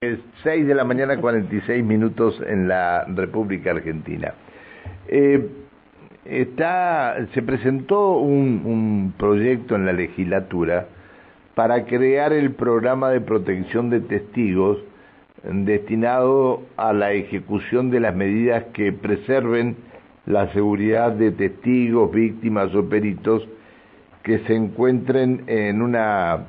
Es 6 de la mañana 46 minutos en la República Argentina. Eh, está, se presentó un, un proyecto en la legislatura para crear el programa de protección de testigos destinado a la ejecución de las medidas que preserven la seguridad de testigos, víctimas o peritos que se encuentren en una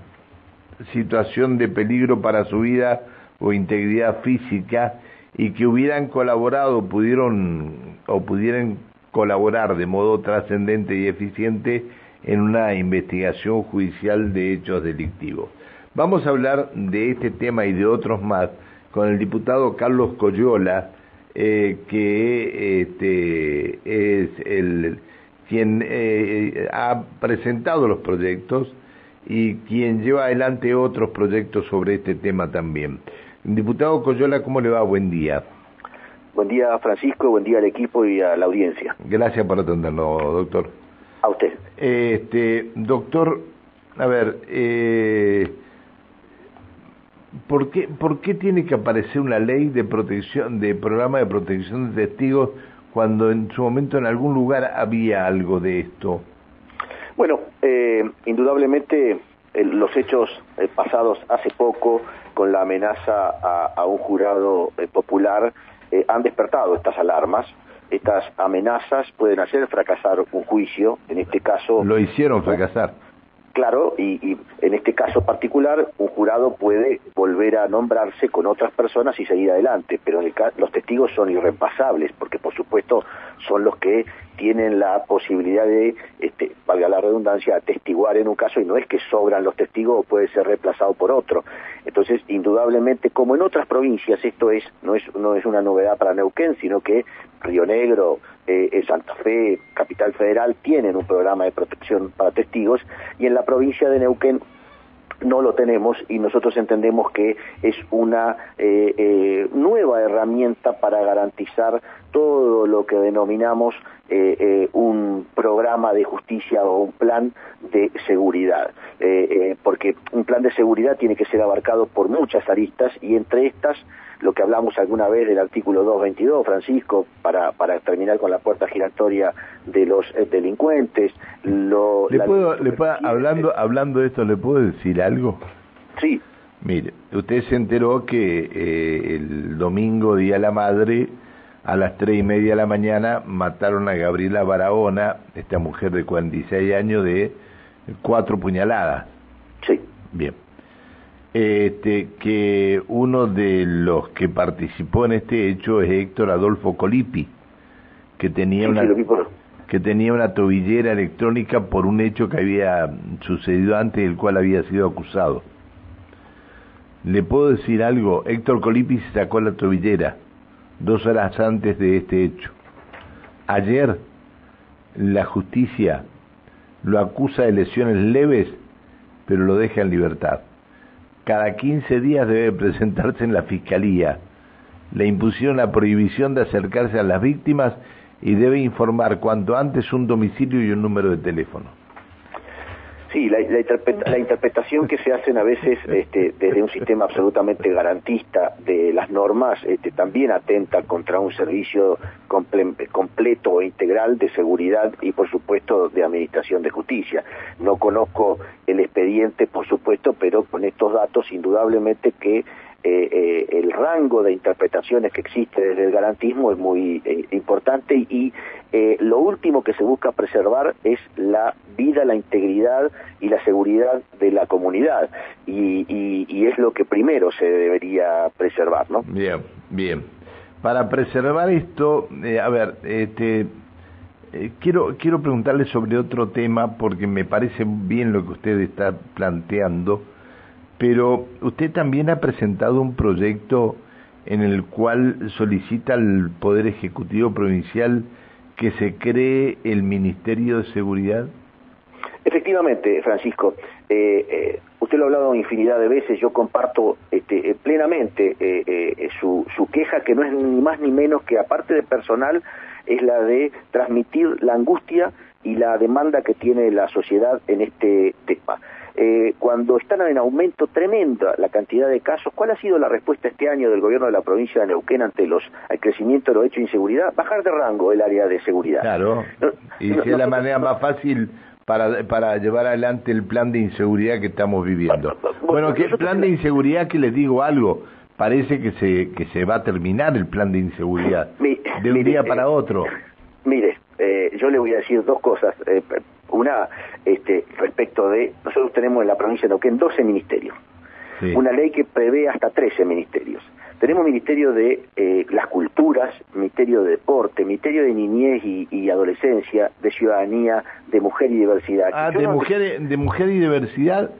situación de peligro para su vida o integridad física y que hubieran colaborado pudieron o pudieran colaborar de modo trascendente y eficiente en una investigación judicial de hechos delictivos. Vamos a hablar de este tema y de otros más con el diputado Carlos Coyola, eh, que este, es el quien eh, ha presentado los proyectos y quien lleva adelante otros proyectos sobre este tema también. Diputado Coyola, ¿cómo le va? Buen día. Buen día, Francisco, buen día al equipo y a la audiencia. Gracias por atendernos, doctor. A usted. Este, doctor, a ver, eh, ¿por, qué, ¿por qué tiene que aparecer una ley de protección, de programa de protección de testigos cuando en su momento en algún lugar había algo de esto? Bueno, eh, indudablemente eh, los hechos eh, pasados hace poco con la amenaza a, un jurado eh, popular han despertado estas alarmas. Estas amenazas pueden hacer fracasar un juicio, en este caso... Lo hicieron fracasar. Claro, y, en este caso particular, un jurado puede volver a nombrarse con otras personas y seguir adelante, pero los testigos son irrepasables, porque por supuesto son los que tienen la posibilidad de, este, valga la redundancia, atestiguar en un caso y no es que sobran los testigos o puede ser reemplazado por otro. Entonces, indudablemente, como en otras provincias, esto es no es no es una novedad para Neuquén, sino que Río Negro, eh, eh, Santa Fe, Capital Federal tienen un programa de protección para testigos y en la provincia de Neuquén no lo tenemos y nosotros entendemos que es una eh, eh, nueva herramienta para garantizar todo lo que denominamos un programa de justicia o un plan de seguridad, porque un plan de seguridad tiene que ser abarcado por muchas aristas y entre estas lo que hablamos alguna vez del artículo 222, Francisco, para, para terminar con la puerta giratoria de los eh, delincuentes. Lo, ¿Le puedo, le puedo, hablando, hablando de esto, ¿le puedo decir algo? Sí. Mire, usted se enteró que eh, el domingo, Día de la Madre, a las tres y media de la mañana mataron a Gabriela Barahona, esta mujer de 46 años, de cuatro puñaladas. Sí. Bien este, que uno de los que participó en este hecho es Héctor Adolfo Colipi, que tenía una que tenía una tobillera electrónica por un hecho que había sucedido antes del cual había sido acusado. Le puedo decir algo, Héctor Colipi se sacó la tobillera dos horas antes de este hecho. Ayer la justicia lo acusa de lesiones leves, pero lo deja en libertad cada 15 días debe presentarse en la fiscalía. Le impusieron la prohibición de acercarse a las víctimas y debe informar cuanto antes un domicilio y un número de teléfono. Sí, la, interpretación que se hacen a veces este, desde un sistema absolutamente garantista de las normas este, también atenta contra un servicio completo e integral de seguridad y, por supuesto, de administración de justicia. No conozco el expediente, por supuesto, pero con estos datos, indudablemente que eh, eh, el rango de interpretaciones que existe desde el garantismo es muy eh, importante y lo último que se busca preservar es la vida, la integridad y la seguridad de la comunidad y, es lo que primero se debería preservar, ¿no? Bien, bien. Para preservar esto, a ver, este, quiero quiero preguntarle sobre otro tema porque me parece bien lo que usted está planteando pero usted también ha presentado un proyecto en el cual solicita al Poder Ejecutivo Provincial que se cree el Ministerio de Seguridad. Efectivamente, Francisco. Eh, eh, usted lo ha hablado infinidad de veces, yo comparto este, eh, plenamente su, su queja, que no es ni más ni menos que, aparte de personal, es la de transmitir la angustia y la demanda que tiene la sociedad en este tema. Eh, cuando están en aumento tremendo la cantidad de casos, ¿cuál ha sido la respuesta este año del gobierno de la provincia de Neuquén ante los el crecimiento de los hechos de inseguridad? Bajar de rango el área de seguridad. Claro, y si es la manera más fácil para, para llevar adelante el plan de inseguridad que estamos viviendo. Bueno, ¿qué plan de inseguridad que les digo algo? Parece que se, que se va a terminar el plan de inseguridad de un día para otro. Mire, eh, yo le voy a decir dos cosas. Una, este, respecto de, nosotros tenemos en la provincia de Neuquén 12 ministerios. Una ley que prevé hasta 13 ministerios. Tenemos Ministerio de eh, las Culturas, Ministerio de Deporte, Ministerio de Niñez y, Adolescencia, de Ciudadanía, de Mujer y Diversidad. Ah, de, mujer, de Mujer y Diversidad,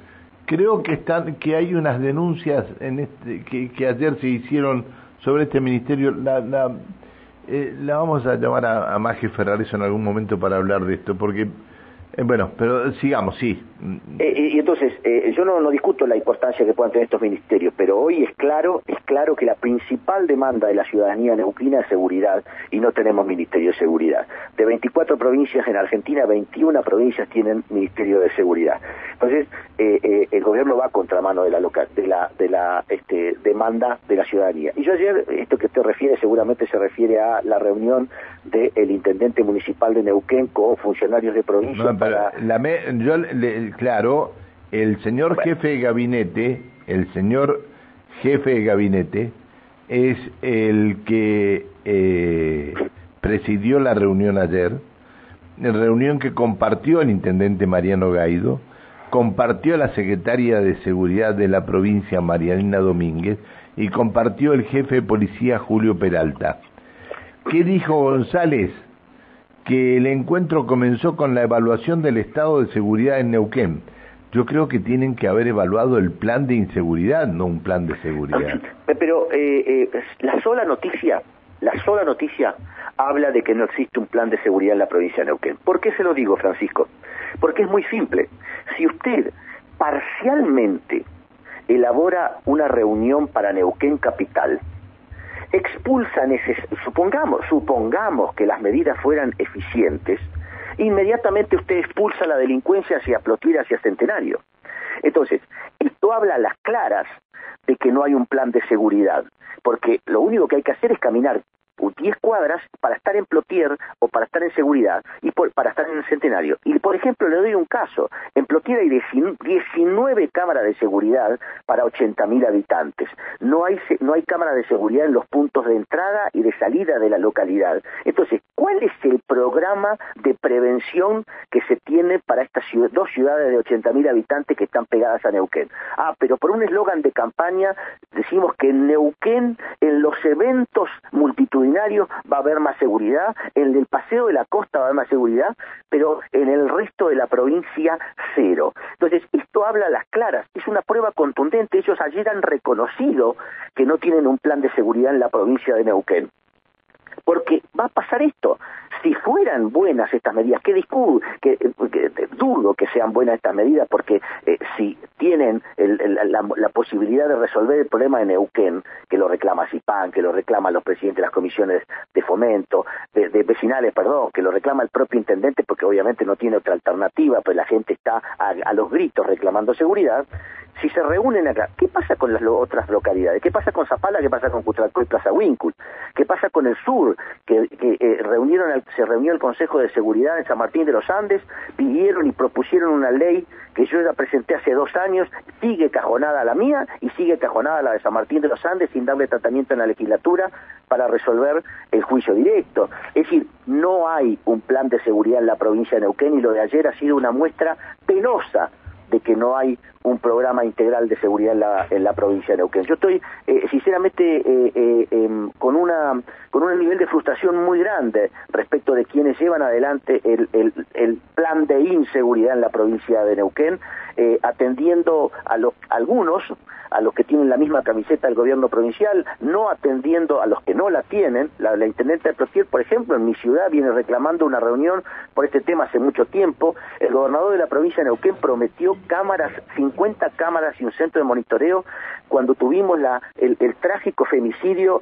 creo que están que hay unas denuncias en este, que, ayer se hicieron sobre este ministerio. La, la, eh, la vamos a llamar a, a Maje Ferrares en algún momento para hablar de esto, porque eh, bueno, pero sigamos, sí. Eh, y entonces, eh, yo no, no, discuto la importancia que puedan tener estos ministerios, pero hoy es claro, es claro que la principal demanda de la ciudadanía neuquina es seguridad y no tenemos ministerio de seguridad. De 24 provincias en Argentina, 21 provincias tienen ministerio de seguridad. Entonces, el gobierno va a contramano de la de la, de la este, demanda de la ciudadanía. Y yo ayer, esto que usted refiere seguramente se refiere a la reunión del intendente municipal de Neuquén con funcionarios de provincia la yo, claro, el señor jefe de gabinete, el señor jefe de gabinete es el que eh, presidió la reunión ayer, reunión que compartió el intendente Mariano Gaido, compartió la secretaria de Seguridad de la provincia Marianina Domínguez y compartió el jefe de policía Julio Peralta. ¿Qué dijo González? Que el encuentro comenzó con la evaluación del estado de seguridad en Neuquén. Yo creo que tienen que haber evaluado el plan de inseguridad, no un plan de seguridad. Pero eh, eh, la sola noticia, la sola noticia habla de que no existe un plan de seguridad en la provincia de Neuquén. ¿Por qué se lo digo, Francisco? Porque es muy simple. Si usted parcialmente elabora una reunión para Neuquén Capital, expulsan ese, supongamos, supongamos que las medidas fueran eficientes, inmediatamente usted expulsa la delincuencia hacia Plotier, hacia Centenario. Entonces, esto habla a las claras de que no hay un plan de seguridad, porque lo único que hay que hacer es caminar 10 cuadras para estar en Plotier o para estar en seguridad y para estar en el centenario. Y por ejemplo, le doy un caso. En Plotier hay 19 cámaras de seguridad para 80.000 habitantes. No hay, no hay cámaras de seguridad en los puntos de entrada y de salida de la localidad. Entonces, ¿cuál es el programa de prevención que se tiene para estas dos ciudades de 80.000 habitantes que están pegadas a Neuquén? Ah, pero por un eslogan de campaña decimos que en Neuquén, en los eventos multitudinarios, va a haber más seguridad, en el paseo de la costa va a haber más seguridad, pero en el resto de la provincia cero. Entonces, esto habla a las claras, es una prueba contundente, ellos ayer han reconocido que no tienen un plan de seguridad en la provincia de Neuquén porque va a pasar esto. Si fueran buenas estas medidas, que, que, que dudo que sean buenas estas medidas, porque eh, si tienen la, posibilidad de resolver el problema de Neuquén, que lo reclama CIPAN, que lo reclaman los presidentes de las comisiones de fomento, de, vecinales, perdón, que lo reclama el propio intendente, porque obviamente no tiene otra alternativa, pues la gente está a los gritos reclamando seguridad, si se reúnen acá, ¿qué pasa con las otras localidades? ¿Qué pasa con Zapala? ¿Qué pasa con Cutralcó y Plaza Wincul? ¿Qué pasa con el sur? Que, eh, se reunió el Consejo de Seguridad en San Martín de los Andes, pidieron y propusieron una ley que yo ya presenté hace dos años, sigue cajonada la mía y sigue cajonada la de San Martín de los Andes sin darle tratamiento en la legislatura para resolver el juicio directo. Es decir, no hay un plan de seguridad en la provincia de Neuquén y lo de ayer ha sido una muestra penosa de que no hay un programa integral de seguridad en la, provincia de Neuquén. Yo estoy, eh, sinceramente, eh, eh, em, con, una, con un nivel de frustración muy grande respecto de quienes llevan adelante el, el, plan de inseguridad en la provincia de Neuquén, atendiendo a los, algunos, a los que tienen la misma camiseta del gobierno provincial, no atendiendo a los que no la tienen. La, intendente de Profiel, por ejemplo, en mi ciudad viene reclamando una reunión por este tema hace mucho tiempo. El gobernador de la provincia de Neuquén prometió cámaras, 50 cámaras y un centro de monitoreo cuando tuvimos la, el, trágico femicidio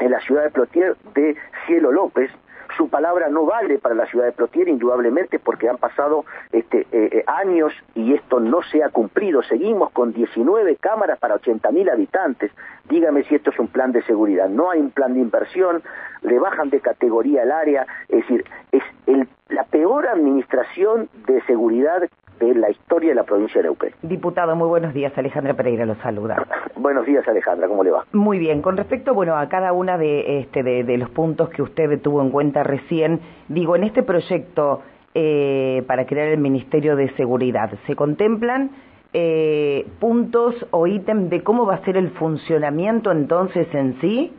en la ciudad de Plotier de Cielo López, su palabra no vale para la ciudad de Plotier, indudablemente, porque han pasado este, eh, eh, años y esto no se ha cumplido. Seguimos con 19 cámaras para 80.000 habitantes. Dígame si esto es un plan de seguridad. No hay un plan de inversión, le bajan de categoría el área, es decir, es la peor administración de seguridad de la historia de la provincia de Neuquén. Diputado, muy buenos días. Alejandra Pereira lo saluda. buenos días, Alejandra. ¿Cómo le va? Muy bien. Con respecto, bueno, a cada una de, este, de, los puntos que usted tuvo en cuenta recién, digo, en este proyecto eh, para crear el Ministerio de Seguridad, ¿se contemplan eh, puntos o ítems de cómo va a ser el funcionamiento entonces en sí?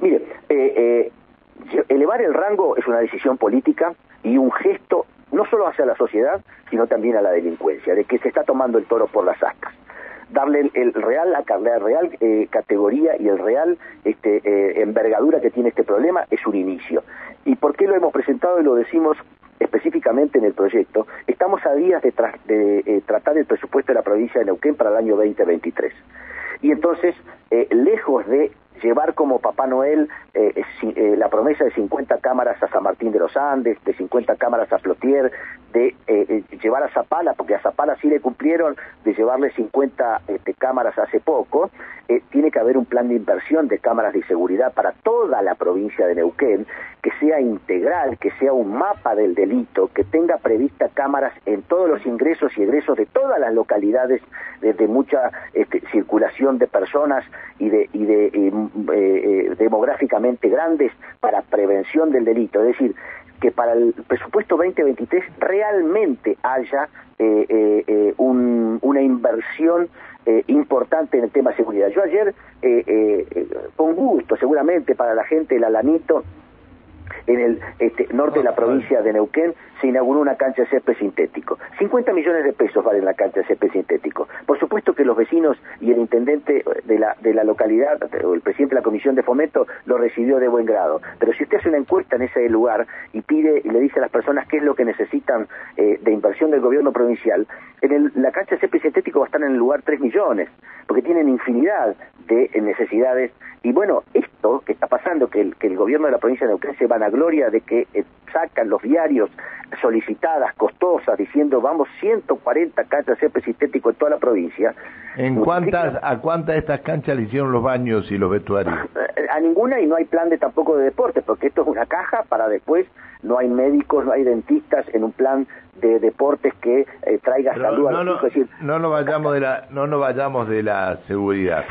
Mire, eh, elevar el rango es una decisión política y un gesto no solo hacia la sociedad, sino también a la delincuencia, de que se está tomando el toro por las astas. Darle el, real, la, real eh, categoría y el real este, eh, envergadura que tiene este problema es un inicio. ¿Y por qué lo hemos presentado y lo decimos específicamente en el proyecto? Estamos a días de, eh, tratar el presupuesto de la provincia de Neuquén para el año 2023. Y entonces, lejos de llevar como Papá Noel eh, eh, la promesa de 50 cámaras a San Martín de los Andes, de 50 cámaras a Plotier, de eh, llevar a Zapala, porque a Zapala sí le cumplieron de llevarle 50 este, cámaras hace poco, tiene que haber un plan de inversión de cámaras de seguridad para toda la provincia de Neuquén, que sea integral, que sea un mapa del delito, que tenga prevista cámaras en todos los ingresos y egresos de todas las localidades de, mucha este, circulación de personas y de, y de eh, eh, demográficamente grandes para prevención del delito. Es decir, que para el presupuesto 2023 realmente haya eh, una inversión importante en el tema de seguridad. Yo ayer, con gusto, seguramente para la gente del Alanito, en el este, norte de la provincia de Neuquén se inauguró una cancha de césped sintético. 50 millones de pesos vale la cancha de césped sintético. Por supuesto que los vecinos y el intendente de la, de la localidad, o el presidente de la comisión de fomento, lo recibió de buen grado. Pero si usted hace una encuesta en ese lugar y pide y le dice a las personas qué es lo que necesitan eh, de inversión del gobierno provincial, en la cancha de césped sintético va a estar en el lugar 3 millones, porque tienen infinidad de necesidades. Y bueno, esto que está pasando, que el, que el gobierno de la provincia de Neuquén se van a gloria de que eh, sacan los diarios solicitadas, costosas, diciendo vamos 140 canchas de sintético en toda la provincia. ¿En cuántas, ¿A cuántas de estas canchas le hicieron los baños y los vestuarios? A ninguna y no hay plan de tampoco de deporte, porque esto es una caja para después, no hay médicos, no hay dentistas en un plan de deportes que eh, traiga salud no, a los no, no, vayamos de la, no nos vayamos de la seguridad.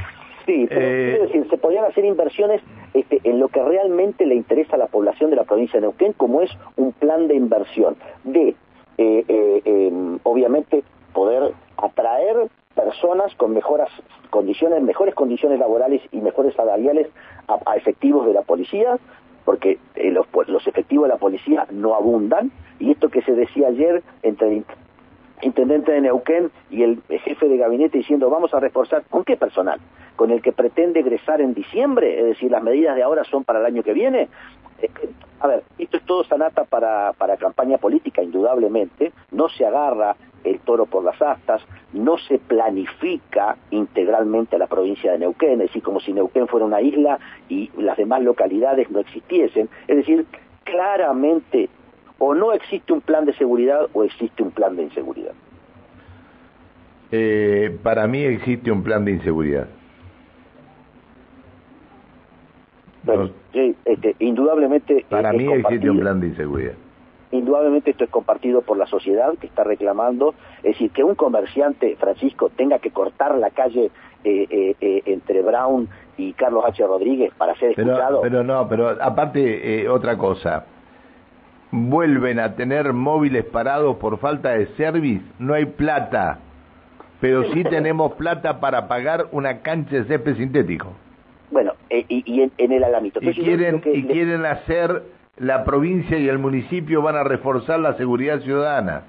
Sí, pero eh, decir, se podrían hacer inversiones este, en lo que realmente le interesa a la población de la provincia de Neuquén, como es un plan de inversión, de, eh, eh, em, obviamente, poder atraer personas con mejoras condiciones, mejores condiciones laborales y mejores salariales a, efectivos de la policía, porque los, los efectivos de la policía no abundan, y esto que se decía ayer entre intendente de Neuquén y el jefe de gabinete diciendo vamos a reforzar, ¿con qué personal? ¿Con el que pretende egresar en diciembre? Es decir, las medidas de ahora son para el año que viene. A ver, esto es todo sanata para, para campaña política, indudablemente. No se agarra el toro por las astas, no se planifica integralmente la provincia de Neuquén, es decir, como si Neuquén fuera una isla y las demás localidades no existiesen. Es decir, claramente o no existe un plan de seguridad o existe un plan de inseguridad. Eh, para mí existe un plan de inseguridad. este, indudablemente. Para mí existe un plan de inseguridad. Indudablemente esto es compartido por la sociedad que está reclamando, es decir, que un comerciante, Francisco, tenga que cortar la calle eh, eh, entre Brown y Carlos H. Rodríguez para ser escuchado. Pero no, pero aparte otra cosa, vuelven a tener móviles parados por falta de service, no hay plata, pero sí tenemos plata para pagar una cancha de césped sintético. Bueno, eh, y, en, el alamito. Y quieren, y quieren hacer, la provincia y el municipio van a reforzar la seguridad ciudadana.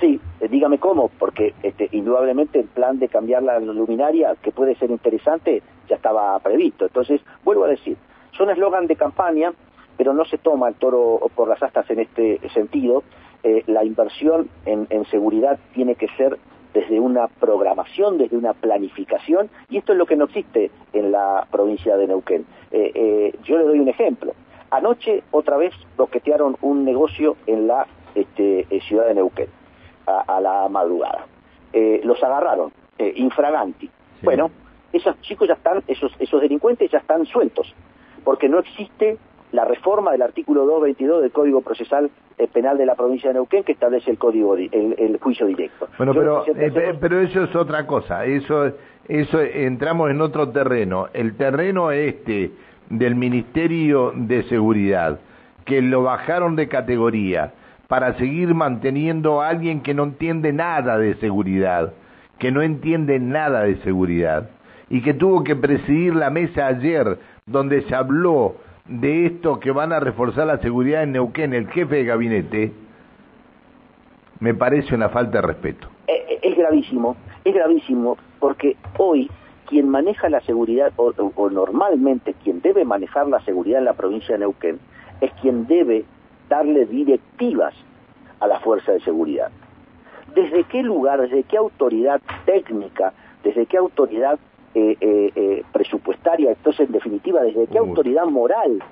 Sí, eh, dígame cómo, porque este, indudablemente el plan de cambiar la luminaria, que puede ser interesante, ya estaba previsto. Entonces, vuelvo a decir, son eslogan de campaña pero no se toma el toro por las astas en este sentido. Eh, la inversión en, seguridad tiene que ser desde una programación, desde una planificación, y esto es lo que no existe en la provincia de Neuquén. Eh, eh, yo le doy un ejemplo. Anoche otra vez bloquetearon un negocio en la este, eh, ciudad de Neuquén, a, la madrugada. Los agarraron, infraganti. Bueno, esos chicos ya están, esos, esos delincuentes ya están sueltos, porque no existe la reforma del artículo 222 del Código Procesal Penal de la provincia de Neuquén que establece el código el, juicio directo. Bueno, pero, pero eso es otra cosa, eso eso entramos en otro terreno. El terreno este del Ministerio de Seguridad, que lo bajaron de categoría para seguir manteniendo a alguien que no entiende nada de seguridad, que no entiende nada de seguridad, y que tuvo que presidir la mesa ayer donde se habló de esto que van a reforzar la seguridad en Neuquén, el jefe de gabinete, me parece una falta de respeto. Eh, eh, es gravísimo, es gravísimo porque hoy quien maneja la seguridad, o, normalmente quien debe manejar la seguridad en la provincia de Neuquén, es quien debe darle directivas a la fuerza de seguridad. ¿Desde qué lugar, desde qué autoridad técnica, desde qué autoridad eh, eh, eh, presupuestaria, entonces en definitiva, desde qué autoridad moral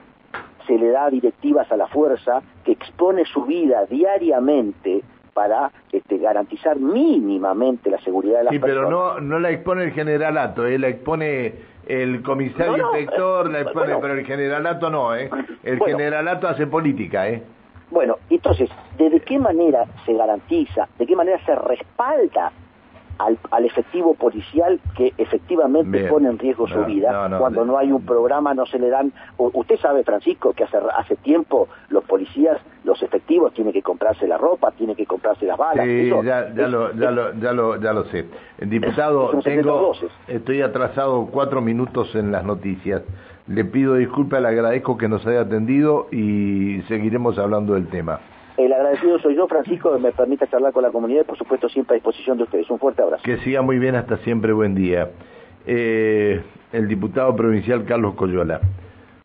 se le da directivas a la fuerza que expone su vida diariamente para este, garantizar mínimamente la seguridad de las personas. Sí, pero no, no la expone el generalato, ¿eh? la expone el comisario inspector, la expone, pero el generalato no, ¿eh? el generalato hace política. ¿eh? Bueno, entonces, ¿de qué manera se garantiza, de qué manera se respalda al, efectivo policial que efectivamente pone en riesgo su vida. Cuando no hay un programa no se le dan... usted sabe, Francisco, que hace, hace tiempo los policías, los efectivos, tienen que comprarse la ropa, tienen que comprarse las balas. Sí, ya, ya, lo, ya, lo, ya, lo, ya lo sé. Diputado, tengo, estoy atrasado cuatro minutos en las noticias. Le pido disculpas, le agradezco que nos haya atendido y seguiremos hablando del tema. El agradecido soy yo, Francisco, que me permita charlar con la comunidad y por supuesto siempre a disposición de ustedes. Un fuerte abrazo. Que siga muy bien, hasta siempre, buen día. Eh, el diputado provincial Carlos Coyola.